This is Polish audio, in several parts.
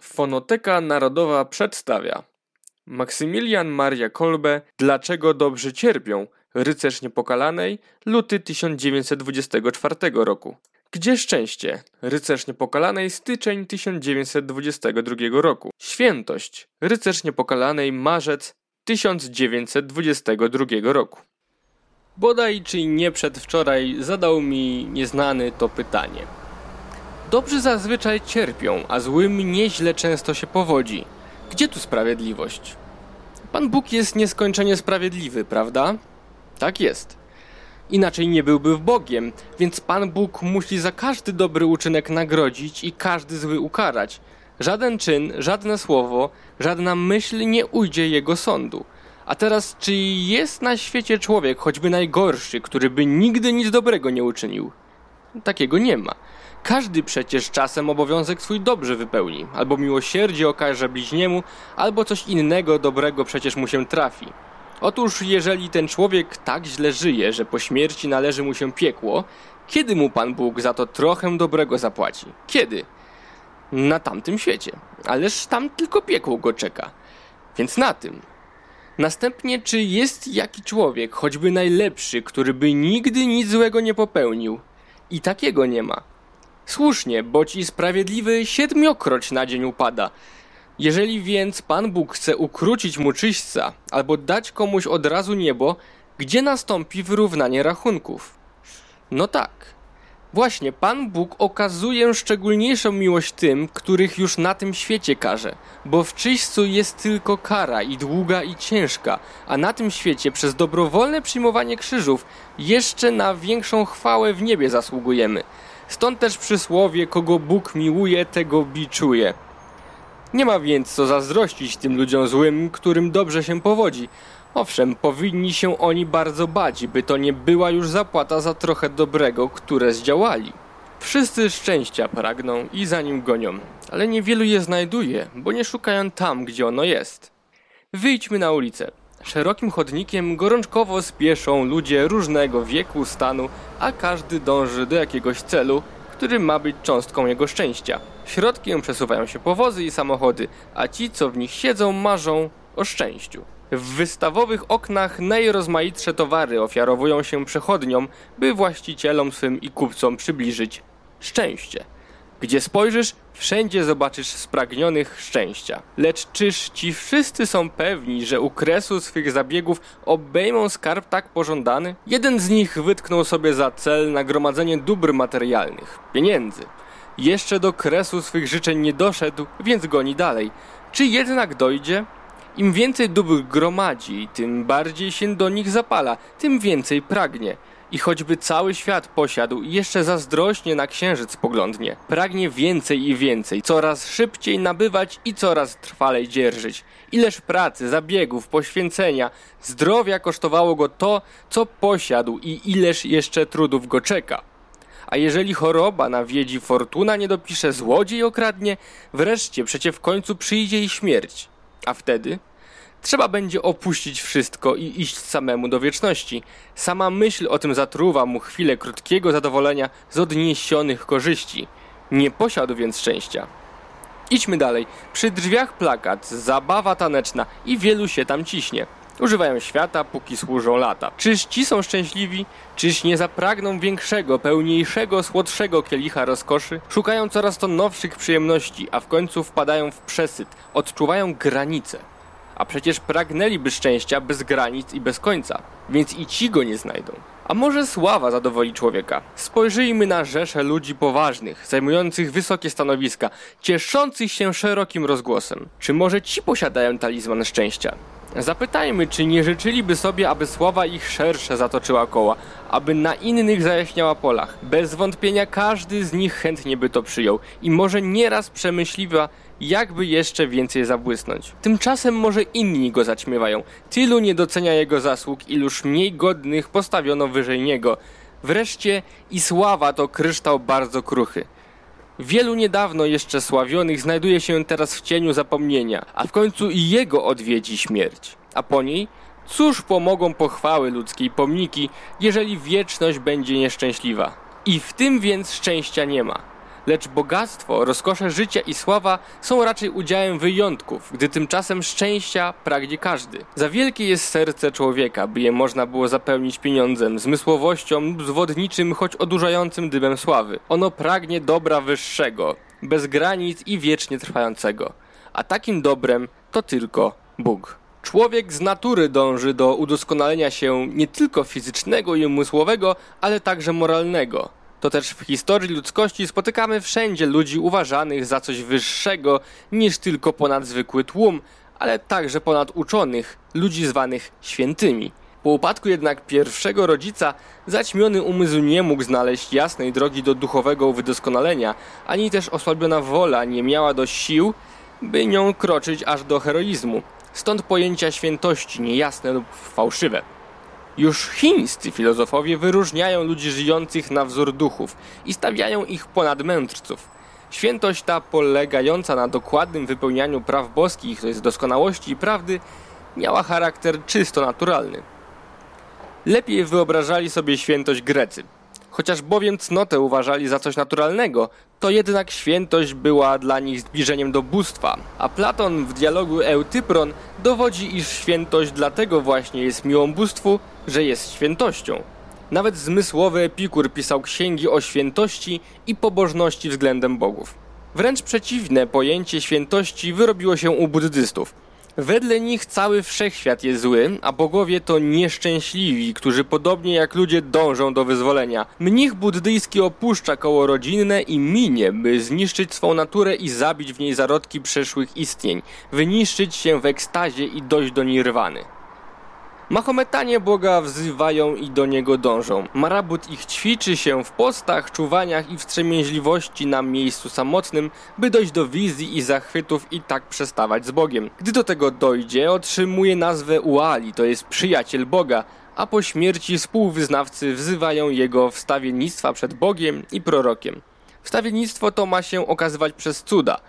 Fonoteka Narodowa przedstawia. Maksymilian Maria Kolbe Dlaczego dobrzy cierpią? Rycerz Niepokalanej Luty 1924 roku. Gdzie szczęście? Rycerz Niepokalanej Styczeń 1922 roku. Świętość. Rycerz Niepokalanej Marzec 1922 roku. Bodaj czy nie przedwczoraj zadał mi nieznany to pytanie – Dobrzy zazwyczaj cierpią, a złym nieźle często się powodzi. Gdzie tu sprawiedliwość? Pan Bóg jest nieskończenie sprawiedliwy, prawda? Tak jest. Inaczej nie byłby Bogiem, więc Pan Bóg musi za każdy dobry uczynek nagrodzić i każdy zły ukarać. Żaden czyn, żadne słowo, żadna myśl nie ujdzie jego sądu. A teraz, czy jest na świecie człowiek, choćby najgorszy, który by nigdy nic dobrego nie uczynił? Takiego nie ma. Każdy przecież czasem obowiązek swój dobrze wypełni, albo miłosierdzie okaże bliźniemu, albo coś innego dobrego przecież mu się trafi. Otóż jeżeli ten człowiek tak źle żyje, że po śmierci należy mu się piekło, kiedy mu Pan Bóg za to trochę dobrego zapłaci? Kiedy? Na tamtym świecie. Ależ tam tylko piekło go czeka. Więc na tym. Następnie, czy jest jaki człowiek, choćby najlepszy, który by nigdy nic złego nie popełnił? I takiego nie ma. Słusznie, bo ci sprawiedliwy siedmiokroć na dzień upada. Jeżeli więc Pan Bóg chce ukrócić mu czyśćca, albo dać komuś od razu niebo, gdzie nastąpi wyrównanie rachunków? No tak. Właśnie, Pan Bóg okazuje szczególniejszą miłość tym, których już na tym świecie karze, bo w czyśćcu jest tylko kara i długa i ciężka, a na tym świecie przez dobrowolne przyjmowanie krzyżów jeszcze na większą chwałę w niebie zasługujemy. Stąd też przysłowie, kogo Bóg miłuje, tego biczuje. Nie ma więc co zazdrościć tym ludziom złym, którym dobrze się powodzi. Owszem, powinni się oni bardzo bać, by to nie była już zapłata za trochę dobrego, które zdziałali. Wszyscy szczęścia pragną i za nim gonią, ale niewielu je znajduje, bo nie szukają tam, gdzie ono jest. Wyjdźmy na ulicę. Szerokim chodnikiem gorączkowo spieszą ludzie różnego wieku, stanu, a każdy dąży do jakiegoś celu, który ma być cząstką jego szczęścia. Środkiem przesuwają się powozy i samochody, a ci, co w nich siedzą, marzą o szczęściu. W wystawowych oknach najrozmaitsze towary ofiarowują się przechodniom, by właścicielom swym i kupcom przybliżyć szczęście. Gdzie spojrzysz, wszędzie zobaczysz spragnionych szczęścia. Lecz czyż ci wszyscy są pewni, że u kresu swych zabiegów obejmą skarb tak pożądany? Jeden z nich wytknął sobie za cel nagromadzenie dóbr materialnych, pieniędzy. Jeszcze do kresu swych życzeń nie doszedł, więc goni dalej. Czy jednak dojdzie? Im więcej dóbr gromadzi, tym bardziej się do nich zapala, tym więcej pragnie. I choćby cały świat posiadł i jeszcze zazdrośnie na księżyc spoglądnie, pragnie więcej i więcej, coraz szybciej nabywać i coraz trwalej dzierżyć. Ileż pracy, zabiegów, poświęcenia, zdrowia kosztowało go to, co posiadł i ileż jeszcze trudów go czeka. A jeżeli choroba nawiedzi, fortuna nie dopisze, złodziej okradnie, wreszcie przecie w końcu przyjdzie i śmierć. A wtedy Trzeba będzie opuścić wszystko i iść samemu do wieczności. Sama myśl o tym zatruwa mu chwilę krótkiego zadowolenia z odniesionych korzyści. Nie posiadł więc szczęścia. Idźmy dalej. Przy drzwiach plakat, zabawa taneczna i wielu się tam ciśnie. Używają świata, póki służą lata. Czyż ci są szczęśliwi? Czyż nie zapragną większego, pełniejszego, słodszego kielicha rozkoszy? Szukają coraz to nowszych przyjemności, a w końcu wpadają w przesyt, odczuwają granice a przecież pragnęliby szczęścia bez granic i bez końca, więc i ci go nie znajdą. A może sława zadowoli człowieka? Spojrzyjmy na rzeszę ludzi poważnych, zajmujących wysokie stanowiska, cieszących się szerokim rozgłosem. Czy może ci posiadają talizman szczęścia? Zapytajmy, czy nie życzyliby sobie, aby sława ich szersze zatoczyła koła, aby na innych zajaśniała polach. Bez wątpienia każdy z nich chętnie by to przyjął i może nieraz przemyśliwa, jakby jeszcze więcej zabłysnąć. Tymczasem może inni go zaćmiewają. Tylu nie docenia jego zasług, iluż mniej godnych postawiono wyżej niego. Wreszcie i sława to kryształ bardzo kruchy. Wielu niedawno jeszcze sławionych znajduje się teraz w cieniu zapomnienia, a w końcu i jego odwiedzi śmierć. A po niej? Cóż pomogą pochwały ludzkiej pomniki, jeżeli wieczność będzie nieszczęśliwa? I w tym więc szczęścia nie ma. Lecz bogactwo, rozkosze życia i sława są raczej udziałem wyjątków, gdy tymczasem szczęścia pragnie każdy. Za wielkie jest serce człowieka, by je można było zapełnić pieniądzem, zmysłowością lub zwodniczym, choć odurzającym dymem sławy. Ono pragnie dobra wyższego, bez granic i wiecznie trwającego. A takim dobrem to tylko Bóg. Człowiek z natury dąży do udoskonalenia się nie tylko fizycznego i umysłowego, ale także moralnego. To też w historii ludzkości spotykamy wszędzie ludzi uważanych za coś wyższego niż tylko ponad zwykły tłum, ale także ponad uczonych, ludzi zwanych świętymi. Po upadku jednak pierwszego rodzica zaćmiony umysł nie mógł znaleźć jasnej drogi do duchowego wydoskonalenia, ani też osłabiona wola nie miała dość sił, by nią kroczyć aż do heroizmu. Stąd pojęcia świętości niejasne lub fałszywe. Już chińscy filozofowie wyróżniają ludzi żyjących na wzór duchów i stawiają ich ponad mędrców. Świętość ta polegająca na dokładnym wypełnianiu praw boskich, to jest doskonałości i prawdy, miała charakter czysto naturalny. Lepiej wyobrażali sobie świętość Grecy. Chociaż bowiem cnotę uważali za coś naturalnego, to jednak świętość była dla nich zbliżeniem do bóstwa, a Platon w dialogu Eutypron dowodzi, iż świętość dlatego właśnie jest miłą bóstwu, że jest świętością. Nawet zmysłowy Epikur pisał księgi o świętości i pobożności względem bogów. Wręcz przeciwne pojęcie świętości wyrobiło się u buddystów – Wedle nich cały wszechświat jest zły, a bogowie to nieszczęśliwi, którzy podobnie jak ludzie dążą do wyzwolenia. Mnich buddyjski opuszcza koło rodzinne i minie, by zniszczyć swą naturę i zabić w niej zarodki przeszłych istnień, wyniszczyć się w ekstazie i dojść do nirwany. Mahometanie Boga wzywają i do Niego dążą. Marabut ich ćwiczy się w postach, czuwaniach i wstrzemięźliwości na miejscu samotnym, by dojść do wizji i zachwytów i tak przestawać z Bogiem. Gdy do tego dojdzie, otrzymuje nazwę Uali, to jest przyjaciel Boga, a po śmierci współwyznawcy wzywają jego wstawiennictwa przed Bogiem i prorokiem. Wstawiennictwo to ma się okazywać przez cuda.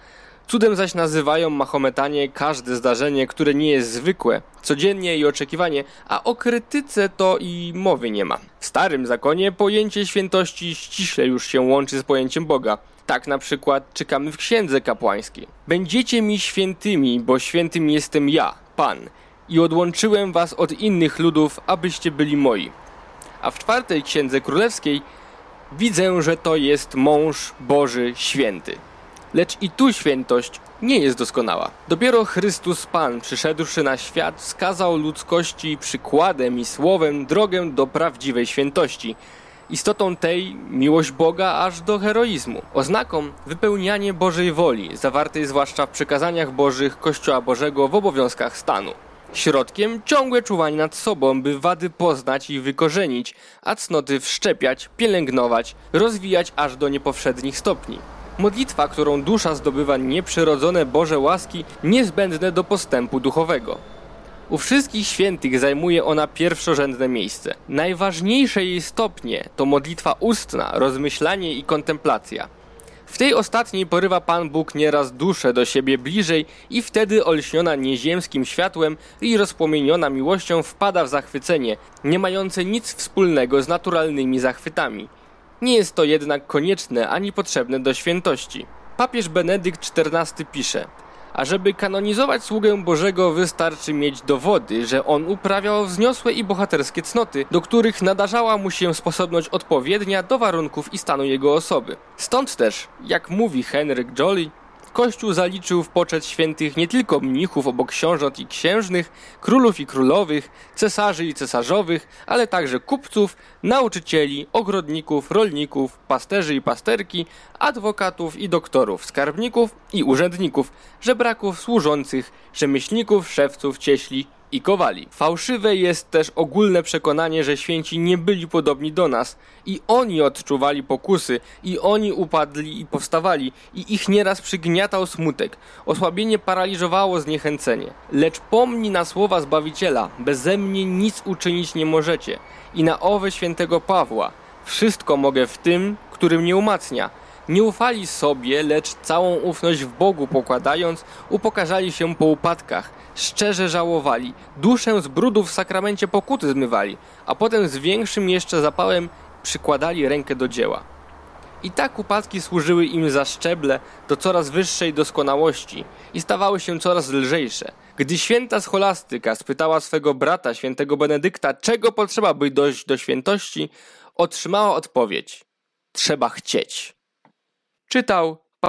Cudem zaś nazywają Mahometanie każde zdarzenie, które nie jest zwykłe, codziennie i oczekiwanie, a o krytyce to i mowy nie ma. W starym zakonie pojęcie świętości ściśle już się łączy z pojęciem Boga. Tak na przykład czekamy w księdze kapłańskiej. Będziecie mi świętymi, bo świętym jestem ja, Pan, i odłączyłem was od innych ludów, abyście byli moi. A w czwartej księdze królewskiej widzę, że to jest mąż Boży święty. Lecz i tu świętość nie jest doskonała. Dopiero Chrystus Pan, przyszedłszy na świat, wskazał ludzkości przykładem i słowem drogę do prawdziwej świętości. Istotą tej miłość Boga aż do heroizmu. Oznaką wypełnianie Bożej woli, zawartej zwłaszcza w przykazaniach Bożych Kościoła Bożego w obowiązkach stanu. Środkiem ciągłe czuwanie nad sobą, by wady poznać i wykorzenić, a cnoty wszczepiać, pielęgnować, rozwijać aż do niepowszednich stopni. Modlitwa, którą dusza zdobywa nieprzyrodzone Boże łaski, niezbędne do postępu duchowego. U wszystkich świętych zajmuje ona pierwszorzędne miejsce. Najważniejsze jej stopnie to modlitwa ustna, rozmyślanie i kontemplacja. W tej ostatniej porywa Pan Bóg nieraz duszę do siebie bliżej i wtedy olśniona nieziemskim światłem i rozpłomieniona miłością wpada w zachwycenie, nie mające nic wspólnego z naturalnymi zachwytami. Nie jest to jednak konieczne ani potrzebne do świętości. Papież Benedykt XIV pisze: A żeby kanonizować sługę Bożego, wystarczy mieć dowody, że on uprawiał wzniosłe i bohaterskie cnoty, do których nadarzała mu się sposobność odpowiednia do warunków i stanu jego osoby. Stąd też, jak mówi Henryk Jolly, Kościół zaliczył w poczet świętych nie tylko mnichów obok książąt i księżnych, królów i królowych, cesarzy i cesarzowych, ale także kupców, nauczycieli, ogrodników, rolników, pasterzy i pasterki, adwokatów i doktorów, skarbników i urzędników, żebraków, służących, rzemieślników, szewców, cieśli i kowali. Fałszywe jest też ogólne przekonanie, że święci nie byli podobni do nas i oni odczuwali pokusy, i oni upadli i powstawali, i ich nieraz przygniatał smutek. Osłabienie paraliżowało zniechęcenie. Lecz pomni na słowa Zbawiciela, beze mnie nic uczynić nie możecie. I na owe świętego Pawła, wszystko mogę w tym, który mnie umacnia. Nie ufali sobie, lecz całą ufność w Bogu pokładając, upokarzali się po upadkach, szczerze żałowali, duszę z brudu w sakramencie pokuty zmywali, a potem z większym jeszcze zapałem przykładali rękę do dzieła. I tak upadki służyły im za szczeble do coraz wyższej doskonałości i stawały się coraz lżejsze. Gdy święta scholastyka spytała swego brata, świętego Benedykta, czego potrzeba, by dojść do świętości, otrzymała odpowiedź: Trzeba chcieć. Czytał